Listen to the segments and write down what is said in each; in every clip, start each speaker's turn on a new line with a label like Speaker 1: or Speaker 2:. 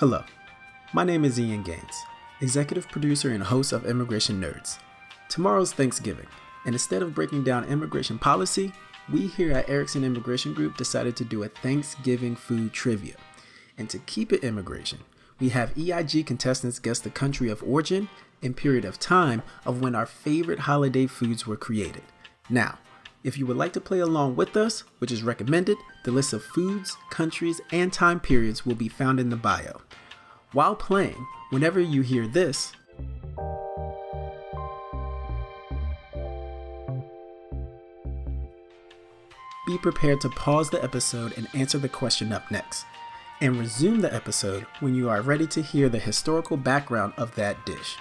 Speaker 1: Hello, my name is Ian Gaines, executive producer and host of Immigration Nerds. Tomorrow's Thanksgiving, and instead of breaking down immigration policy, we here at Erickson Immigration Group decided to do a Thanksgiving food trivia. And to keep it immigration, we have EIG contestants guess the country of origin and period of time of when our favorite holiday foods were created. Now, if you would like to play along with us, which is recommended, the list of foods, countries, and time periods will be found in the bio. While playing, whenever you hear this, be prepared to pause the episode and answer the question up next, and resume the episode when you are ready to hear the historical background of that dish.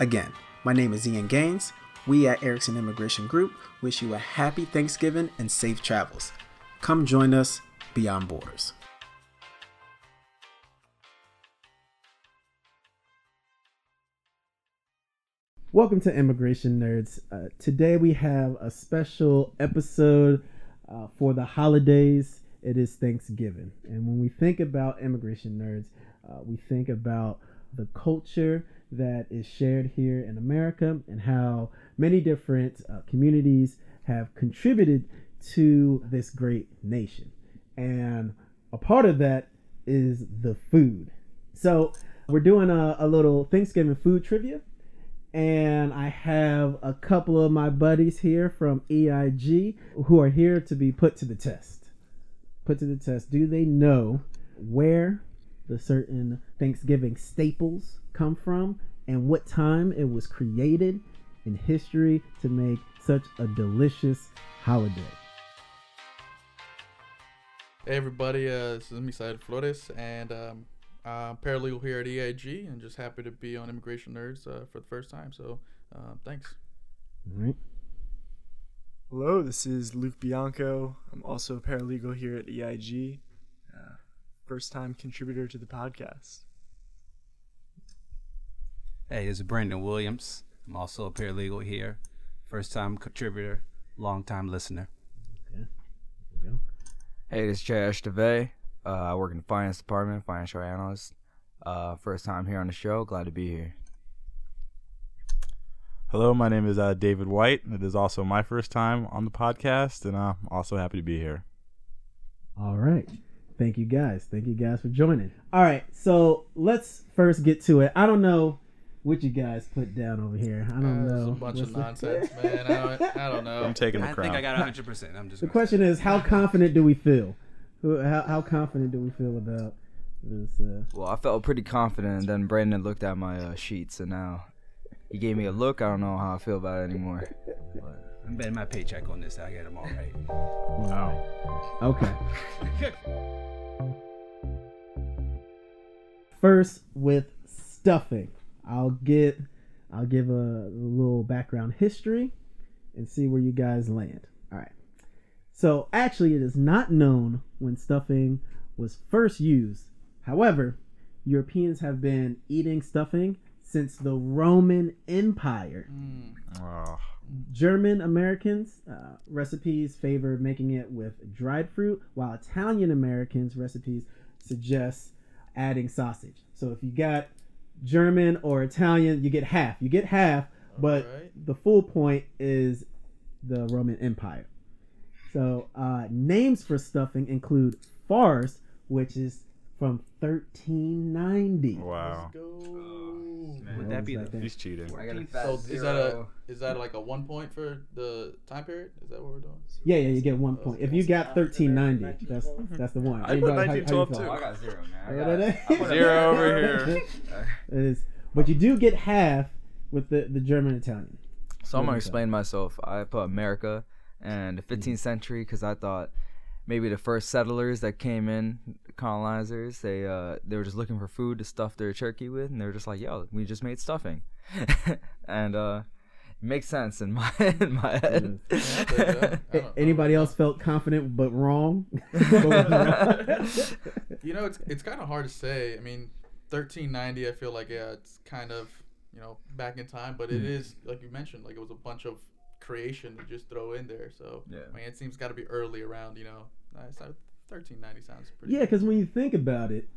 Speaker 1: Again, my name is Ian Gaines. We at Erickson Immigration Group wish you a happy Thanksgiving and safe travels. Come join us beyond borders. Welcome to Immigration Nerds. Uh, today we have a special episode uh, for the holidays. It is Thanksgiving. And when we think about Immigration Nerds, uh, we think about the culture that is shared here in America and how many different uh, communities have contributed to this great nation. And a part of that is the food. So we're doing a, a little Thanksgiving food trivia. And I have a couple of my buddies here from EIG who are here to be put to the test. Put to the test. Do they know where the certain Thanksgiving staples come from and what time it was created in history to make such a delicious holiday.
Speaker 2: Hey everybody, uh, this is Misael Flores, and um, I'm paralegal here at EIG, and just happy to be on Immigration Nerds uh, for the first time. So, uh, thanks.
Speaker 1: All right.
Speaker 3: Hello, this is Luke Bianco. I'm also a paralegal here at EIG, uh, first time contributor to the podcast.
Speaker 4: Hey, this is Brandon Williams. I'm also a paralegal here, first time contributor, long time listener.
Speaker 1: Okay. There we go.
Speaker 5: Hey, this is Jay Esteve. Uh, I work in the finance department, financial analyst. Uh, first time here on the show. Glad to be here.
Speaker 6: Hello, my name is uh, David White. It is also my first time on the podcast, and I'm also happy to be here.
Speaker 1: All right. Thank you guys. Thank you guys for joining. All right. So let's first get to it. I don't know what you guys put down over here. I don't
Speaker 2: Uh,
Speaker 1: know.
Speaker 2: It's a bunch
Speaker 1: What's the-
Speaker 2: nonsense, man. I don't, I don't know.
Speaker 6: I'm taking the
Speaker 4: I
Speaker 6: crown.
Speaker 4: think I got 100%. I'm just
Speaker 1: The question
Speaker 4: say
Speaker 1: is, how confident do we feel? How, how confident do we feel about this? Uh,
Speaker 5: Well, I felt pretty confident, and then Brandon looked at my uh, sheets, and now he gave me a look. I don't know how I feel about it anymore.
Speaker 4: But I'm betting my paycheck on this. I get them all right.
Speaker 6: Wow.
Speaker 1: Okay. First with stuffing. I'll get I'll give a, a little background history and see where you guys land. All right. So actually it is not known when stuffing was first used. However, Europeans have been eating stuffing since the Roman Empire.
Speaker 2: Mm,
Speaker 6: Oh,
Speaker 1: German Americans uh, recipes favor making it with dried fruit, while Italian Americans recipes suggest adding sausage. So if you got German or Italian, you get half. You get half, but
Speaker 2: Alright.
Speaker 1: the full point is the Roman Empire. So uh, names for stuffing include farce, which is from 1390.
Speaker 6: wow.
Speaker 2: Let's oh, go.
Speaker 4: Would that be
Speaker 1: What was
Speaker 4: the
Speaker 1: that
Speaker 6: He's cheating.
Speaker 2: So is that a is that like a one point for the time period? Is that what we're doing?
Speaker 1: Yeah, yeah, you get one point. If you got 1390, that's that's the one.
Speaker 6: I put
Speaker 1: Anybody- how- how you
Speaker 6: 1912
Speaker 1: feel?
Speaker 6: too.
Speaker 5: I got zero, man.
Speaker 1: Yeah,
Speaker 6: Zero over here.
Speaker 1: It is, but you do get half with the the German Italian.
Speaker 5: So I'm gonna explain myself. I put America and the 15th century because I thought maybe the first settlers that came in, colonizers, they uh they were just looking for food to stuff their turkey with, and they were just like, "Yo, we just made stuffing," and uh, it makes sense in my in my head.
Speaker 2: Yeah, there you go. I don't-
Speaker 1: Anybody else felt confident but wrong? But was wrong?
Speaker 2: You know, it's it's kind of hard to say. I mean, 1390. I feel like yeah, it's kind of you know back in time, but it
Speaker 1: Hmm.
Speaker 2: is like you mentioned, like it was a bunch of creation to just throw in there. So
Speaker 5: Yeah.
Speaker 2: I mean, it seems got to be early around. You know, uh, 1390 sounds pretty.
Speaker 1: yeah, because when you think about it,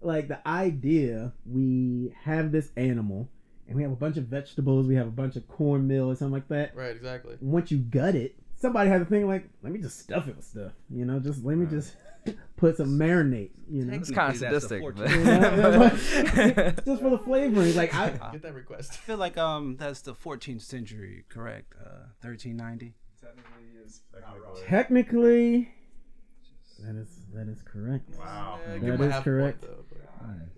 Speaker 1: like the idea we have this animal and we have a bunch of vegetables, we have a bunch of cornmeal or something like that.
Speaker 2: Right, exactly.
Speaker 1: Once you gut it, somebody had a thing like, let me just stuff it with stuff. You know, just let me just put some marinade. You know,
Speaker 5: It's kind of
Speaker 4: Technically, that's the
Speaker 5: sadistic. but-
Speaker 1: just for the flavoring. Like I,
Speaker 2: Get that request.
Speaker 4: I feel like um that's the 14th century, correct? Uh, 1390.
Speaker 3: Technically, is not wrong.
Speaker 1: technically, that is that is correct.
Speaker 6: Wow.
Speaker 2: Yeah,
Speaker 1: That
Speaker 2: give him a
Speaker 1: is
Speaker 2: half
Speaker 1: correct.
Speaker 2: Though, but-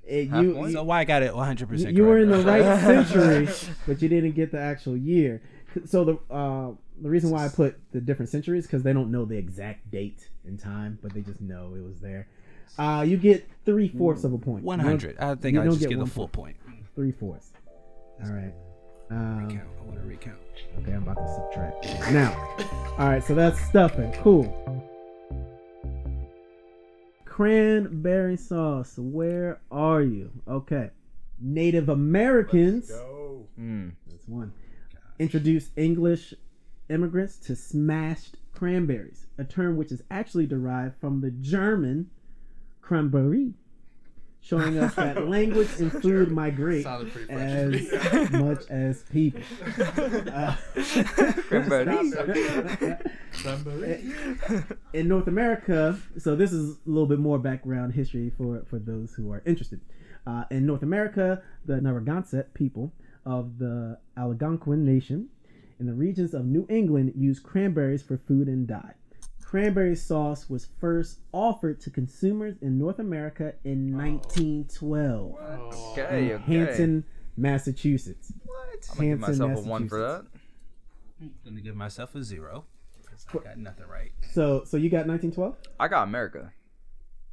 Speaker 1: It- you, you-
Speaker 4: So why I got it 100 percent
Speaker 1: you were in the right century, but you didn't get the actual year. So the uh, the reason why I put the different centuries because they don't know the exact date and time, but they just know it was there. Uh, you get three fourths of a point.
Speaker 4: 100. I think I just
Speaker 1: get
Speaker 4: get the full point.
Speaker 1: Three fourths. All right. Um,
Speaker 4: Recount. I want to recount.
Speaker 1: okay, I'm about to subtract now. All right, so that's stuffing. Cool. Cranberry sauce. Where are you? Okay. Native Americans.
Speaker 6: Go.
Speaker 5: Mm.
Speaker 1: That's one. Introduced English immigrants to smashed cranberries, a term which is actually derived from the German cranberry, showing us that language and food migrate
Speaker 2: Sounded pretty French to
Speaker 1: as much as people. Uh,
Speaker 5: Cranberry.
Speaker 2: Cranberry.
Speaker 1: in North America, so this is a little bit more background history for, for those who are interested. Uh, in North America, the Narragansett people of the Algonquin Nation in the regions of New England used cranberries for food and dye. Cranberry sauce was first offered to consumers in North America in 1912
Speaker 2: Oh,
Speaker 5: Okay,
Speaker 1: in
Speaker 5: okay.
Speaker 1: Hanson, Massachusetts. What?
Speaker 5: I'm gonna give myself a one for that.
Speaker 4: I'm gonna give myself a zero. I got nothing right.
Speaker 1: So, so you got 1912?
Speaker 5: I got America.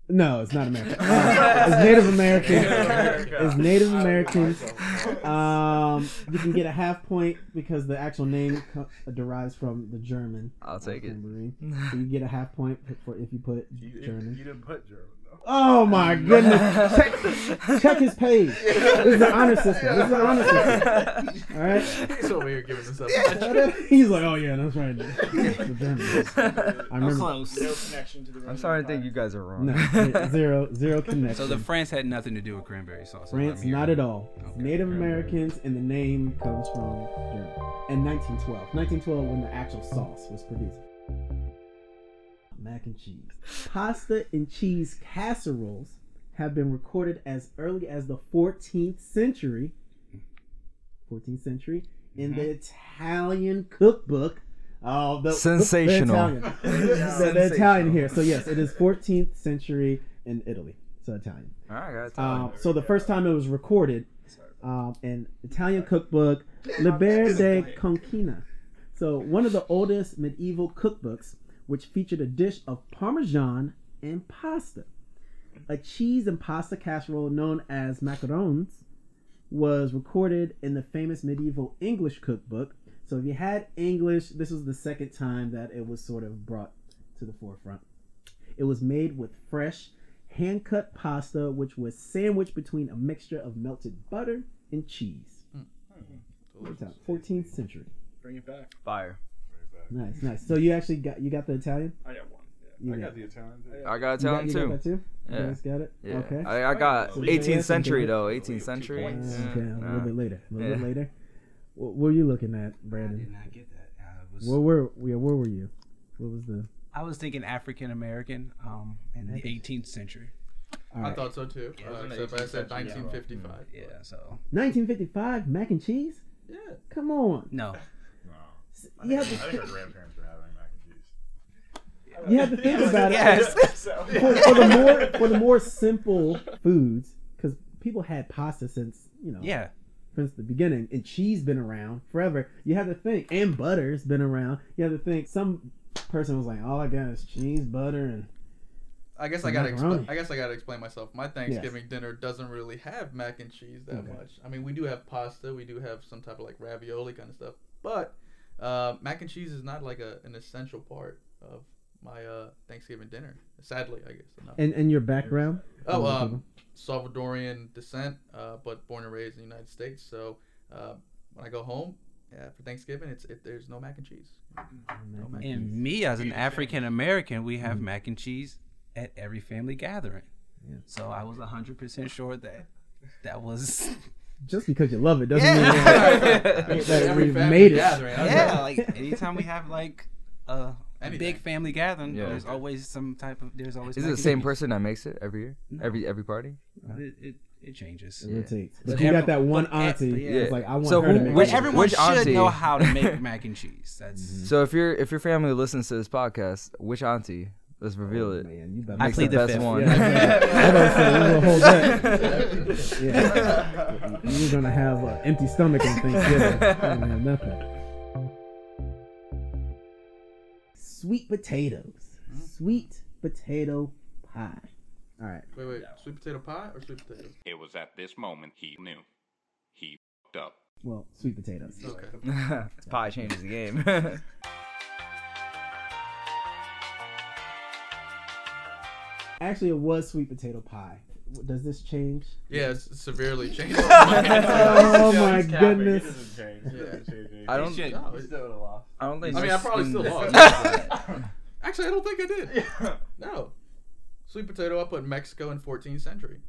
Speaker 1: No, it's not American. Uh, it's Native American. It's Native American. Um, you can get a half point because the actual name co- derives from the German.
Speaker 5: I'll take it.
Speaker 1: Cranberry. So you get a half point for if you put
Speaker 6: You, you
Speaker 1: German.
Speaker 6: didn't put German though.
Speaker 1: Oh my goodness! Check, check his page. This is the honor system. This is the honor system. All right.
Speaker 2: He's over here giving himself a
Speaker 1: He's like, oh yeah, that's right. The Germans. I
Speaker 4: I'm
Speaker 1: remember.
Speaker 4: close.
Speaker 3: No connection to the.
Speaker 5: I'm sorry to think you guys are wrong.
Speaker 1: No, zero, zero connection.
Speaker 4: So the France had nothing to do with cranberry sauce.
Speaker 1: France, not at all.
Speaker 4: Okay.
Speaker 1: Native Americans, and the name comes from Germany. In 1912. 1912, when the actual sauce was produced. Mac and cheese. Pasta and cheese casseroles have been recorded as early as the 14th century. 14th century in the Italian cookbook. Oh, the,
Speaker 5: Sensational.
Speaker 1: The, Italian. the, the Italian here. So yes, it is 14th century in Italy. So Italian.
Speaker 5: All right, guys.
Speaker 1: Um, so the first time it was recorded um, in Italian cookbook Liber de Coquina. So one of the oldest medieval cookbooks, which featured a dish of Parmesan and pasta. A cheese and pasta casserole known as macarons was recorded in the famous medieval English cookbook. So if you had English, this was the second time that it was sort of brought to the forefront. It was made with fresh, hand cut pasta, which was sandwiched between a mixture of melted butter and cheese. Mm. What's that? 14th century.
Speaker 3: Bring it back.
Speaker 5: Fire.
Speaker 1: Nice, nice. So you actually got you got the Italian?
Speaker 3: I got one.
Speaker 1: You
Speaker 6: I
Speaker 1: got,
Speaker 6: got the Italian. too.
Speaker 5: I got
Speaker 1: you got,
Speaker 5: Italian
Speaker 1: you got
Speaker 5: too.
Speaker 1: that too? You
Speaker 5: Yeah.
Speaker 1: guys got it?
Speaker 5: Yeah.
Speaker 1: Okay.
Speaker 5: I, I got
Speaker 1: So
Speaker 5: 18th century though. 18th century.
Speaker 1: Uh,
Speaker 5: Yeah.
Speaker 1: okay, a little bit later. A little bit later. What were you looking at,
Speaker 4: I did
Speaker 1: Brandon?
Speaker 4: not get that. I was,
Speaker 1: Where were yeah, where were you? What was the
Speaker 4: I was thinking African American um, in the 18th century.
Speaker 1: all
Speaker 2: I thought so too.
Speaker 6: Yeah,
Speaker 2: Uh,
Speaker 6: was in the
Speaker 2: except I said
Speaker 6: century, yeah.
Speaker 2: 1955.
Speaker 4: Yeah, so
Speaker 1: 1955 mac and cheese?
Speaker 2: Yeah.
Speaker 1: Come on.
Speaker 4: no.
Speaker 6: No. I
Speaker 1: You
Speaker 6: think,
Speaker 1: have
Speaker 6: I
Speaker 1: to,
Speaker 6: think our grandparents were having mac and cheese.
Speaker 1: you have to think about it.
Speaker 4: Yes.
Speaker 3: So,
Speaker 1: for, for the more for the more simple foods, because people had pasta since you know
Speaker 4: Yeah.
Speaker 1: since the beginning, and cheese been around forever. You have to think, and butter's been around. You have to think some person was like, all I got is cheese, butter, and
Speaker 2: I guess I gotta.
Speaker 1: macaroni.
Speaker 2: Expl- I guess I gotta explain myself. My Thanksgiving dinner doesn't really have mac and cheese that
Speaker 1: Okay.
Speaker 2: much. I mean, we do have pasta. We do have some type of like ravioli kind of stuff, but uh, mac and cheese is not like a, an essential part of my uh, Thanksgiving dinner. Sadly, I guess. Enough.
Speaker 1: and, and your background.
Speaker 2: Oh,
Speaker 1: Other
Speaker 2: um. Salvadorian descent, uh, but born and raised in the United States. So uh, when I go home yeah, for Thanksgiving, it's it, there's no mac and cheese. No mac and
Speaker 4: And me as an African American, we have mac and cheese at every family gathering. So I was hundred percent sure that that was
Speaker 1: Just because you love it doesn't
Speaker 4: Yeah.
Speaker 1: mean that, that we've made it.
Speaker 2: gathering,
Speaker 4: yeah. Like anytime we have like a, a
Speaker 2: Anything.
Speaker 4: big family gathering,
Speaker 5: Yeah.
Speaker 4: there's always some type of there's always.
Speaker 5: Is it the same
Speaker 4: cheese.
Speaker 5: person that makes it every year?
Speaker 4: No.
Speaker 5: Every every party?
Speaker 4: It, it, it changes.
Speaker 1: It rotates. But,
Speaker 4: But
Speaker 1: you got that one auntie.
Speaker 4: but yeah.
Speaker 1: It's like I want
Speaker 5: So
Speaker 1: her
Speaker 5: who-
Speaker 1: to make
Speaker 5: which-
Speaker 1: it.
Speaker 4: Everyone
Speaker 5: which
Speaker 4: should
Speaker 5: auntie?
Speaker 4: know how to make mac and cheese. That's
Speaker 5: So if your if your family listens to this podcast, which auntie? Let's oh, reveal
Speaker 1: Oh,
Speaker 5: it.
Speaker 1: Man, you better
Speaker 4: I
Speaker 1: make
Speaker 4: plead
Speaker 1: some-
Speaker 4: the
Speaker 5: best
Speaker 4: fifth.
Speaker 5: one.
Speaker 1: Yeah, I'm about to say, we're gonna hold that. Yeah. You're gonna have an empty stomach on Thanksgiving. You're have nothing. Sweet potatoes. Mm-hmm. Sweet potato pie. All right.
Speaker 2: Wait, wait. Sweet potato pie or sweet potatoes?
Speaker 7: It was at this moment he knew. He fucked up.
Speaker 1: Well, sweet potatoes.
Speaker 2: Okay.
Speaker 5: Pie changes the game.
Speaker 1: Actually, it was sweet potato pie. Does this change?
Speaker 2: Yeah, it's severely changed.
Speaker 1: Oh my oh goodness.
Speaker 5: I don't.
Speaker 4: should-
Speaker 2: No, it-
Speaker 5: I don't think.
Speaker 2: I mean, I probably still
Speaker 5: lost.
Speaker 2: lost. Actually, I don't think I did. Yeah. No. Sweet potato, I put Mexico in 14th century.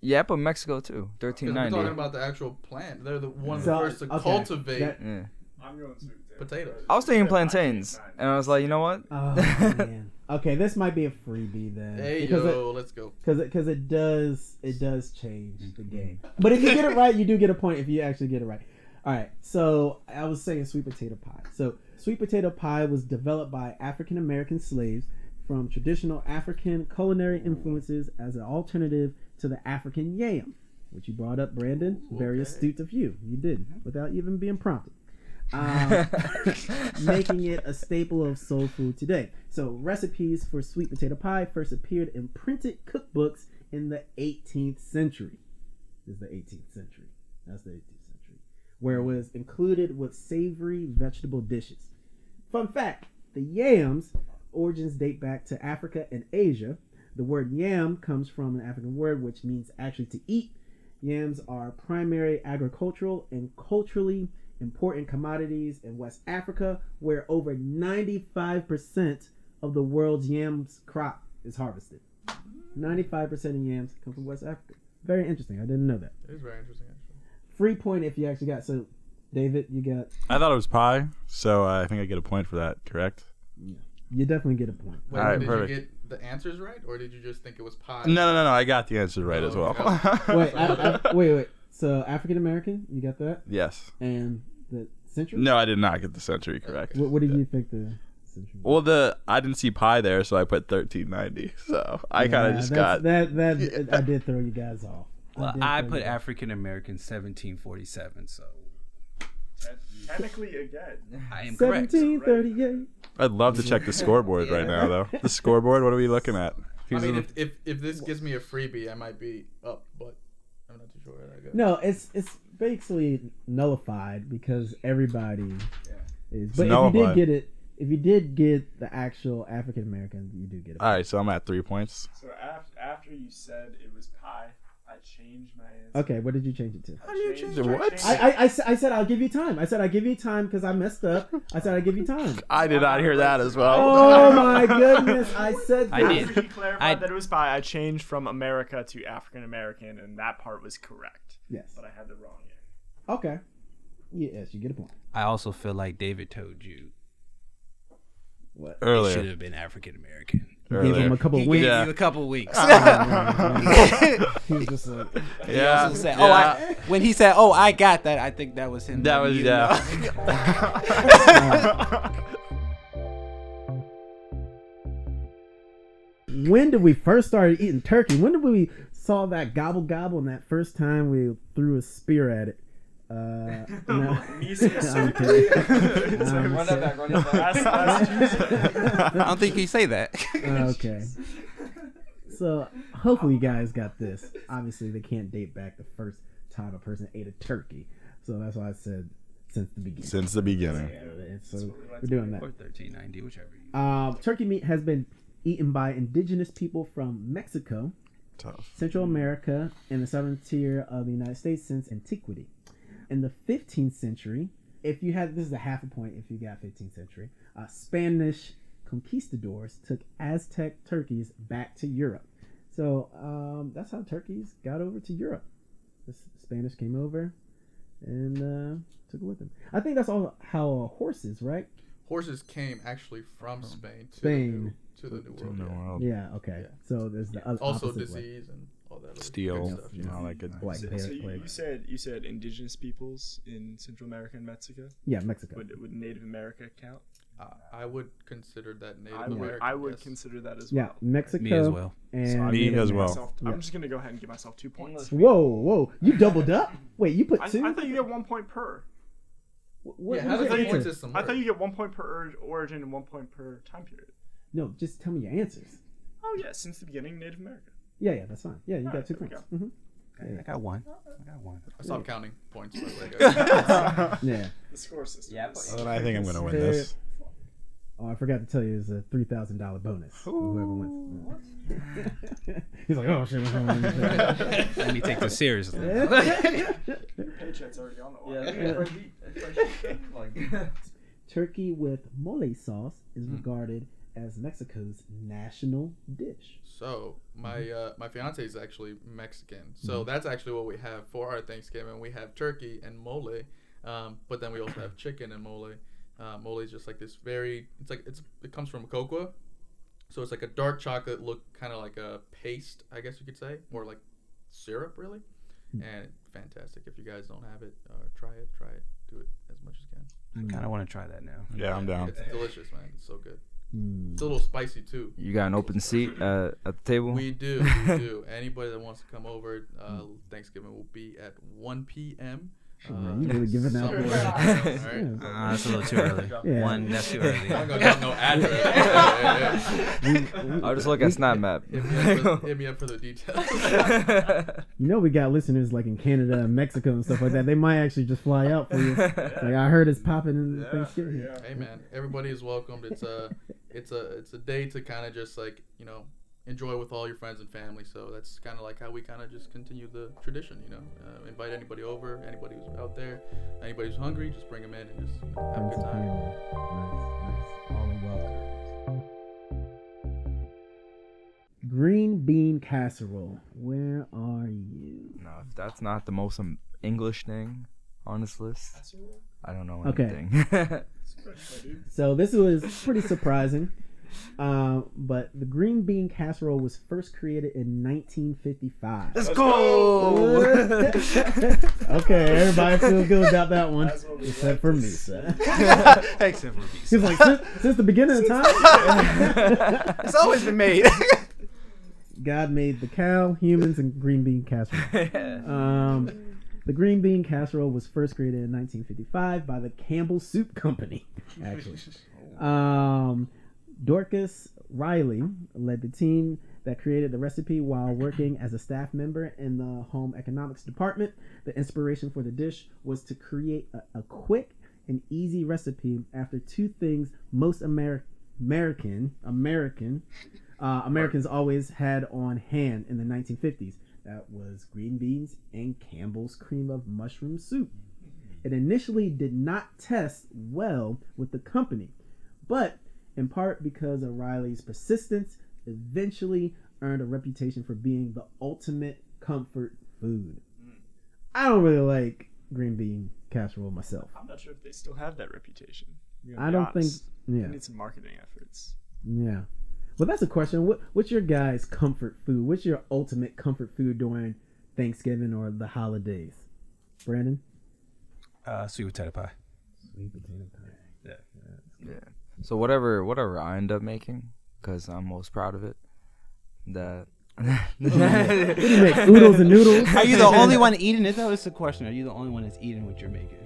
Speaker 5: Yeah, but Mexico too.
Speaker 2: 'Cause We're talking about the actual plant. They're the one of the first to
Speaker 1: okay,
Speaker 2: cultivate
Speaker 1: that-
Speaker 5: Yeah.
Speaker 3: I'm going sweet potato.
Speaker 2: Potatoes.
Speaker 5: I was thinking plantains, and I was like, you know what?
Speaker 1: Oh man. Okay, this might be a freebie then.
Speaker 2: Hey
Speaker 1: because
Speaker 2: yo, let's go.
Speaker 1: because it, cause it does it does change the game. But if you get it right, you do get a point if you actually get it right. All right. So I was saying sweet potato pie. So sweet potato pie was developed by African American slaves from traditional African culinary influences as an alternative to the African yam, which you brought up, Brandon. Very
Speaker 2: okay.
Speaker 1: astute of you. You did without even being prompted. Um, making it a staple of soul food today. So, recipes for sweet potato pie first appeared in printed cookbooks in the 18th century. This is the 18th century. That's the 18th century, where it was included with savory vegetable dishes. Fun fact: the yams origins date back to Africa and Asia. The word yam comes from an African word which means actually to eat. Yams are primary agricultural and culturally important commodities in West Africa, where over 95% of the world's yams crop is harvested. 95% of yams come from West Africa. Very interesting. I didn't know that.
Speaker 2: It is very interesting, actually.
Speaker 1: Free point if you actually got. So, David, you got.
Speaker 6: I thought it was pie, so uh, I think I get a point for that. Correct? Yeah.
Speaker 1: You definitely get a point.
Speaker 2: Wait,
Speaker 6: All right,
Speaker 2: did
Speaker 6: perfect.
Speaker 2: you get the answers right, or did you just think it was pie?
Speaker 6: No, no, no, no. I got the answers right as well.
Speaker 2: Okay.
Speaker 1: Wait, I, I, wait, wait. So African American, you got that,
Speaker 6: yes.
Speaker 1: and the century.
Speaker 6: No, I did not get the century correct.
Speaker 1: What, what did you think the century?
Speaker 6: Well, the I didn't see pie there, so I put thirteen ninety. So I kind of just got.
Speaker 1: that. That I did throw you guys off.
Speaker 4: Well,
Speaker 1: did
Speaker 4: I put. African American 1747, so
Speaker 3: Technically, again.
Speaker 4: I am correct.
Speaker 1: 1738.
Speaker 6: I'd love to check the scoreboard right now, though. The scoreboard. What are we looking at?
Speaker 2: I mean,
Speaker 6: in-
Speaker 2: if, if if this gives me a freebie, I might be up, but I'm not too sure where that goes.
Speaker 1: No, it's it's basically nullified because everybody is. But if you
Speaker 6: nullified.
Speaker 1: did get it, if you did get the actual African American, you do get it.
Speaker 6: All right, so I'm at three points.
Speaker 3: So after, after you said it was pie, I changed my answer.
Speaker 1: Okay, what did you change it to?
Speaker 2: How do you change
Speaker 6: it?
Speaker 2: your-
Speaker 6: What?
Speaker 2: change-
Speaker 1: I, I, I, s- I said I'll give you time. I said I'll give you time because I messed up. I said I'll give you time.
Speaker 6: I did not hear that as well.
Speaker 1: Oh my goodness! I said
Speaker 4: I did.
Speaker 3: After he clarified
Speaker 4: I-
Speaker 3: that it was pie, I changed from America to African American, and that part was correct.
Speaker 1: Yes.
Speaker 3: But I had the wrong year.
Speaker 1: Okay. Yes, you get a point.
Speaker 4: I also feel like David told you
Speaker 1: What?
Speaker 4: it should have been African American.
Speaker 1: Gave him a couple
Speaker 4: He
Speaker 1: winks.
Speaker 4: gave
Speaker 6: Yeah.
Speaker 4: you a couple weeks.
Speaker 1: he was just like,
Speaker 6: Yeah.
Speaker 4: also said, "Oh, I." When he said, "Oh, I got that," I think that was him.
Speaker 6: That was
Speaker 4: letting you
Speaker 6: yeah.
Speaker 1: when did we first started eating turkey? When did we saw that gobble gobble and that first time we threw a spear at it? Uh, no.
Speaker 3: Me some
Speaker 1: I'm
Speaker 3: soup.
Speaker 1: kidding. I'm
Speaker 5: Run that back, run that back.
Speaker 3: Last, last Tuesday.
Speaker 4: I don't think he say that.
Speaker 1: okay. So hopefully you guys got this. Obviously they can't date back the first time a person ate a turkey. So that's why I said since the beginning.
Speaker 6: Since the beginning.
Speaker 1: And so we're doing that.
Speaker 4: Or thirteen ninety, whichever. You.
Speaker 1: Um, turkey meat has been eaten by indigenous people from Mexico,
Speaker 6: Tough.
Speaker 1: Central America, and the southern tier of the United States since antiquity. In the 15th century, if you had this is a half a point if you got 15th century, uh, Spanish conquistadors took Aztec turkeys back to Europe. So um, that's how turkeys got over to Europe. The Spanish came over and uh, took it with them. I think that's all how uh, horses, right?
Speaker 2: Horses came actually from Spain to
Speaker 1: Spain.
Speaker 2: the new, to the new
Speaker 6: To
Speaker 2: world.
Speaker 6: the
Speaker 2: yeah.
Speaker 6: world.
Speaker 1: Yeah. Okay.
Speaker 2: Yeah.
Speaker 1: So there's the other
Speaker 2: Also
Speaker 1: opposite way.
Speaker 2: disease and all that other good
Speaker 6: Steel
Speaker 2: stuff.
Speaker 6: and
Speaker 2: Yeah.
Speaker 6: all that good.
Speaker 1: Black
Speaker 3: So,
Speaker 1: plague.
Speaker 3: so you, you said you said indigenous peoples in Central America and Mexico.
Speaker 1: Yeah, Mexico.
Speaker 3: Would would Native America count?
Speaker 2: Uh, I would consider that Native
Speaker 3: I would
Speaker 2: American.
Speaker 3: I would
Speaker 2: yes.
Speaker 3: consider that as
Speaker 1: yeah,
Speaker 3: well.
Speaker 1: Mexico.
Speaker 4: Me as well.
Speaker 1: And
Speaker 3: So I'm
Speaker 6: Me as well.
Speaker 3: myself-
Speaker 1: Yeah.
Speaker 3: I'm just gonna go ahead and give myself two points.
Speaker 1: Whoa, whoa! You doubled up. Wait, you put two.
Speaker 3: I thought you get one point per.
Speaker 1: What,
Speaker 2: Yeah,
Speaker 1: what
Speaker 2: how
Speaker 1: was
Speaker 2: does
Speaker 1: your
Speaker 2: the point system
Speaker 3: I thought you get one point per origin and one point per time period.
Speaker 1: No, just tell me your answers.
Speaker 3: Oh yeah, since the beginning, Native America.
Speaker 1: Yeah, yeah, that's fine. Yeah, you got
Speaker 3: Alright,
Speaker 1: two
Speaker 3: there we
Speaker 1: points. hmm
Speaker 4: I got one. I got one.
Speaker 2: I stopped counting points. By the way.
Speaker 1: Yeah.
Speaker 3: The score system.
Speaker 5: Yeah,
Speaker 3: is-
Speaker 5: but-
Speaker 6: Well, I think I'm gonna win this.
Speaker 1: Oh, I forgot to tell you, it's a three thousand dollar bonus. for Whoever wins. He's like, oh shit. what's wrong with?
Speaker 4: Let me take this seriously.
Speaker 3: Paycheck's already on the line.
Speaker 5: Yeah.
Speaker 1: Turkey with mole sauce is
Speaker 2: Hmm.
Speaker 1: regarded as Mexico's national dish.
Speaker 2: So my
Speaker 1: Mm-hmm.
Speaker 2: uh, my fiance is actually Mexican, so that's actually what we have for our Thanksgiving. We have turkey and mole, um, but then we also have chicken and mole. Uh, mole is just like this very. It's like it's it comes from cocoa, so it's like a dark chocolate look, kind of like a paste, I guess you could say, or like syrup really,
Speaker 1: Hmm.
Speaker 2: and fantastic. If you guys don't have it, or try it, try it, do it as much as you can.
Speaker 4: I kind of want to try that now.
Speaker 6: Yeah, I'm down.
Speaker 2: It's delicious, man. It's so good.
Speaker 1: Mm.
Speaker 2: It's a little spicy too.
Speaker 5: You got an open seat uh, at the table.
Speaker 2: We do, we do. Anybody that wants to come over, uh, Thanksgiving will be at 1 p.m.
Speaker 1: Shit,
Speaker 2: Uh,
Speaker 1: man, you really giving out.
Speaker 2: somewhere.
Speaker 1: Yeah.
Speaker 4: Uh, that's a little too early.
Speaker 1: Yeah.
Speaker 4: One, that's too early.
Speaker 2: I'm not gonna give no address. Yeah, yeah, yeah.
Speaker 5: I'll just look at Snap Map.
Speaker 2: Hit, me up for, hit me up for the details.
Speaker 1: You know, we got listeners like in Canada and Mexico and stuff like that. They might actually just fly out for you. Like I heard it's popping in Thanksgiving.
Speaker 2: hey man, everybody is welcomed. It's a, it's a, it's a day to kind of just like you know enjoy with all your friends and family. So that's kind of like how we kind of just continue the tradition. You know, uh, invite anybody over, anybody who's out there, anybody who's hungry, just bring them in and just you know, have a good time.
Speaker 1: Nice, nice. All welcome. Green bean casserole. Where are you?
Speaker 5: no, if that's not the most um, English thing on this list, I don't know anything.
Speaker 1: Okay.
Speaker 5: anything.
Speaker 1: So this was pretty surprising. Uh, but the green bean casserole was first created in 1955.
Speaker 5: Let's go.
Speaker 1: okay, everybody feel good about that one,
Speaker 3: That's what we
Speaker 1: except
Speaker 3: like
Speaker 1: for
Speaker 3: to
Speaker 1: me.
Speaker 3: see.
Speaker 1: So.
Speaker 4: Except for these.
Speaker 1: He's like, since, since the beginning of time,
Speaker 6: It's always been made.
Speaker 1: God made the cow, humans, and green bean casserole. Um, the green bean casserole was first created in 1955 by the Campbell Soup Company. Actually, um, Dorcas Reilly led the team that created the recipe while working as a staff member in the home economics department. The inspiration for the dish was to create a, a quick and easy recipe after two things most Ameri- American American uh, Americans always had on hand in the 1950s. That was green beans and Campbell's cream of mushroom soup. It initially did not test well with the company, but in part because of Reilly's persistence, eventually earned a reputation for being the ultimate comfort food. I don't really like green bean casserole myself.
Speaker 3: I'm not sure if they still have that reputation. I'm gonna
Speaker 1: I
Speaker 3: be
Speaker 1: don't think.
Speaker 3: honest.
Speaker 1: Yeah,
Speaker 3: They need some marketing efforts.
Speaker 1: yeah. Well, that's a question. What What's your guys' comfort food? What's your ultimate comfort food during Thanksgiving or the holidays? Brandon.
Speaker 4: Uh, sweet potato pie.
Speaker 1: Sweet potato pie.
Speaker 5: Yeah. Yeah. So whatever, whatever I end up making, because I'm most proud of it. That.
Speaker 1: What do you make? Oodles and noodles.
Speaker 4: Are you the only one eating it? That was the question. Are you the only one that's eating what you're making?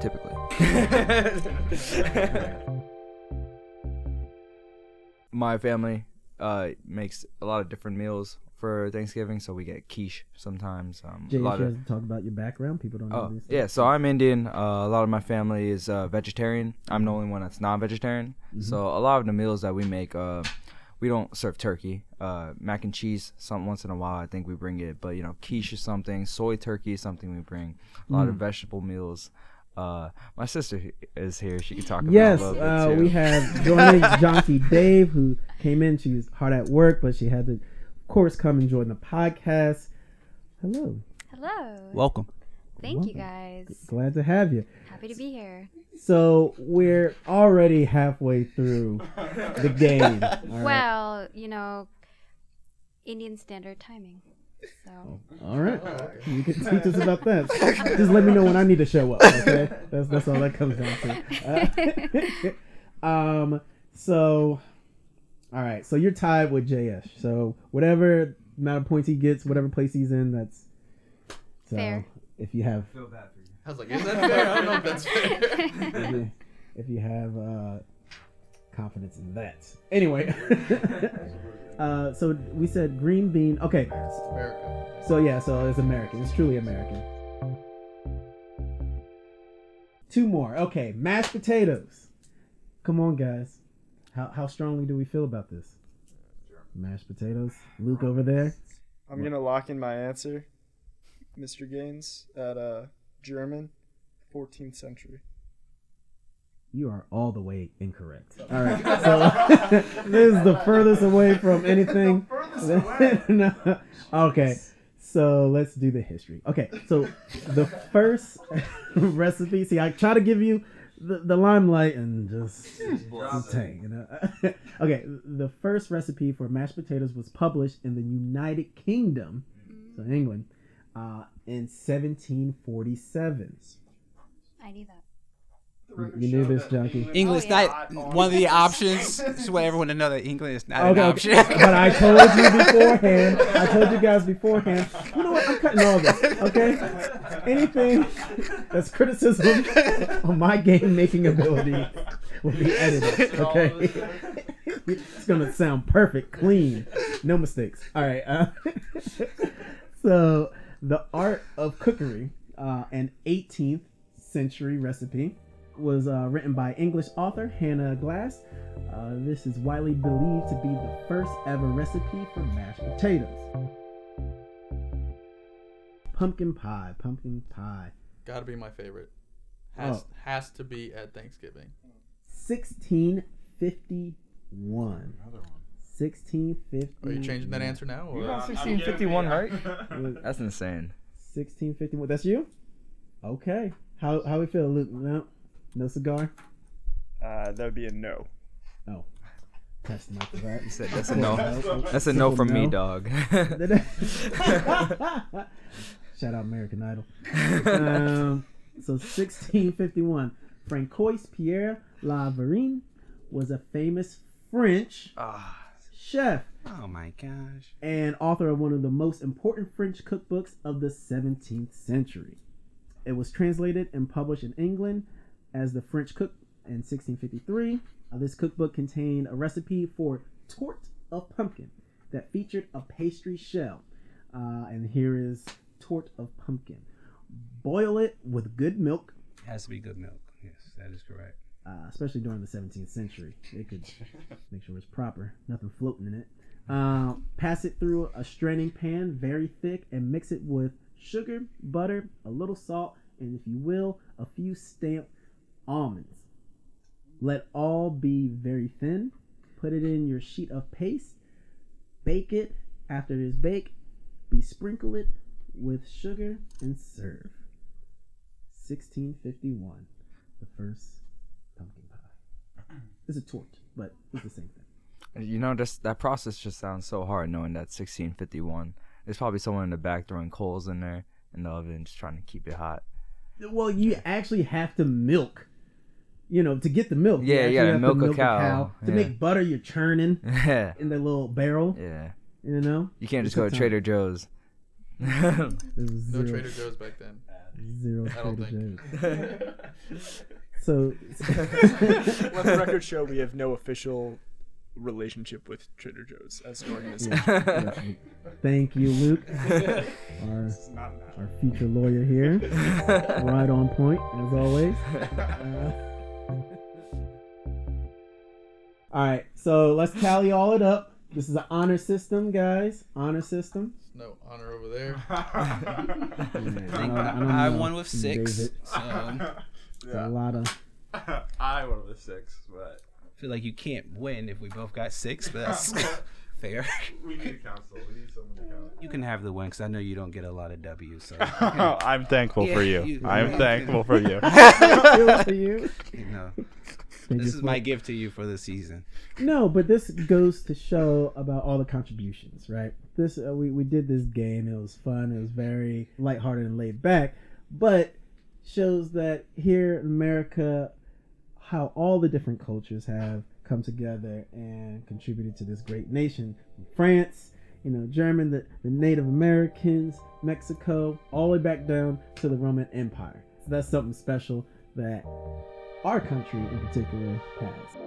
Speaker 5: Typically. My family uh, makes a lot of different meals for Thanksgiving, so we get quiche sometimes. Um,
Speaker 1: Jay,
Speaker 5: a
Speaker 1: you
Speaker 5: lot of,
Speaker 1: talk about your background. People don't know
Speaker 5: oh
Speaker 1: this.
Speaker 5: yeah, so I'm Indian. Uh, a lot of my family is uh, vegetarian. I'm the only one that's non-vegetarian. So a lot of the meals that we make, uh, we don't serve turkey. Uh, mac and cheese, some once in a while, I think we bring it. But you know, quiche is something. Soy turkey is something we bring. A lot of vegetable meals. Uh, my sister is here. She can talk about
Speaker 1: Yes, uh, we have joining Jonky Dave, who came in. She was hard at work, but she had to, course, come and join the podcast. Hello,
Speaker 8: Hello.
Speaker 4: Welcome.
Speaker 8: Thank you
Speaker 1: welcome.
Speaker 8: guys.
Speaker 1: glad to have you.
Speaker 8: Happy to be here.
Speaker 1: So we're already halfway through the game. all right?
Speaker 8: Well, you know, Indian standard timing. So
Speaker 1: all right, you can teach us about that. Just let me know when I need to show up. Okay, that's that's all that comes down to. Uh, um, so, all right, so you're tied with JS. So whatever amount of points he gets, whatever place he's in, that's so
Speaker 8: Fair.
Speaker 1: If you have
Speaker 2: I was like, is that fair? I don't know if that's fair.
Speaker 1: if you, if you have uh, confidence in that. Anyway, uh, so we said green bean. Okay,
Speaker 2: It's America.
Speaker 1: so yeah, so it's American. It's truly American. Two more. Okay, mashed potatoes. Come on, guys. How how strongly do we feel about this? Mashed potatoes. Luke over there.
Speaker 3: I'm gonna lock in my answer, Mr. Gaines, at uh German, 14th century.
Speaker 1: You are all the way incorrect. All right. So this is the furthest away from anything. No. Okay. So let's do the history. Okay. So the first recipe. See, I try to give you the, the limelight and just, just tank. You know. okay. The first recipe for mashed potatoes was published in the United Kingdom, so England, uh, in 1747.
Speaker 8: I knew that.
Speaker 1: You, you knew this, junkie.
Speaker 4: England's
Speaker 8: Oh, yeah.
Speaker 4: not one of the options. Just want everyone to know that England is not
Speaker 1: Okay,
Speaker 4: an option.
Speaker 1: but I told you beforehand. I told you guys beforehand. You know what? I'm cutting all this. Okay. Anything that's criticism on my game making ability will be edited. Okay. it's gonna sound perfect, clean, no mistakes. All right. Uh, so the art of cookery, uh, an 18th century recipe, was uh, written by English author Hannah Glasse. Uh, this is widely believed to be the first ever recipe for mashed potatoes. Pumpkin pie, pumpkin pie.
Speaker 2: Gotta be my favorite. Has
Speaker 1: Oh.
Speaker 2: has to be at Thanksgiving.
Speaker 1: 1651. Another one. 1651.
Speaker 2: Are you changing that answer now? Or?
Speaker 5: 1651, right? That's insane.
Speaker 1: 1651. That's you? Okay. How how we feel, Luke? No, no cigar.
Speaker 3: Uh, that would be a no.
Speaker 1: Oh, that's the mic for that.
Speaker 5: You said that's a no. That's a no from me, dog.
Speaker 1: Shout out American Idol. Um, so 1651, Francois Pierre La Varenne was a famous French chef
Speaker 4: oh my gosh.
Speaker 1: and author of one of the most important French cookbooks of the 17th century. It was translated and published in England as The French Cook in 1653. Uh, this cookbook contained a recipe for tort of pumpkin that featured a pastry shell. Uh, and here is tort of pumpkin. Boil it with good milk,
Speaker 4: Has to be good milk. Yes, that is correct.
Speaker 1: uh, especially during the 17th century. They could make sure it's proper, nothing floating in it. Uh, pass it through a straining pan, very thick, and mix it with sugar, butter, a little salt, and if you will, a few stamped almonds. Let all be very thin. Put it in your sheet of paste. Bake it. After it is baked, besprinkle it with sugar and serve. 1651, the first pumpkin pie. It's a tort, but it's the same thing.
Speaker 5: You know, just that process just sounds so hard knowing that 1651. There's probably someone in the back throwing coals in there in the oven, just trying to keep it hot.
Speaker 1: Well, you actually have to milk. You know, to get the milk.
Speaker 5: Yeah,
Speaker 1: actually
Speaker 5: you gotta
Speaker 1: have to
Speaker 5: milk a
Speaker 1: the
Speaker 5: cow,
Speaker 1: To
Speaker 5: yeah.
Speaker 1: make butter, you're churning
Speaker 5: yeah,
Speaker 1: in the little barrel.
Speaker 5: yeah.
Speaker 1: You know,
Speaker 5: You can't just go to. Trader Joe's.
Speaker 2: No Trader Joe's back then.
Speaker 1: zero
Speaker 2: I don't
Speaker 1: Trader
Speaker 2: think.
Speaker 1: Joe's. So,
Speaker 3: Let the record show we have no official relationship with Trader Joe's as an organization.
Speaker 1: yeah, yeah. thank you, Luke, our our future lawyer here, right on point as always. Uh, all right, so let's tally all it up. This is an honor system, guys. Honor system.
Speaker 2: No honor over there.
Speaker 1: Yeah, I, don't- I don't
Speaker 4: I won with six.
Speaker 1: David.
Speaker 4: So
Speaker 1: It's a lot of.
Speaker 6: I went with a six, but
Speaker 4: I feel like you can't win if we both got six, but that's fair.
Speaker 6: we need to counsel. We need someone to count.
Speaker 4: You can have the win because I know you don't get a lot of W's. So
Speaker 6: I'm thankful for you.
Speaker 4: you-
Speaker 6: I'm thankful for you.
Speaker 1: Feel for you.
Speaker 4: you know,
Speaker 1: They
Speaker 4: this is my gift to you for the season.
Speaker 1: No, but this goes to show about all the contributions, right? This uh, we we did this game. It was fun. It was very lighthearted and laid back, but shows that here in America, how all the different cultures have come together and contributed to this great nation. France, you know, German, the, the Native Americans, Mexico, all the way back down to the Roman Empire. So that's something special that our country in particular has.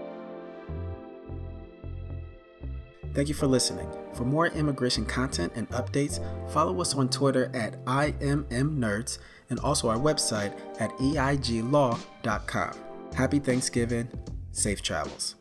Speaker 1: Thank you for listening. For more immigration content and updates, follow us on Twitter at IMMNerds and also our website at EIGlaw.com. Happy Thanksgiving. Safe travels.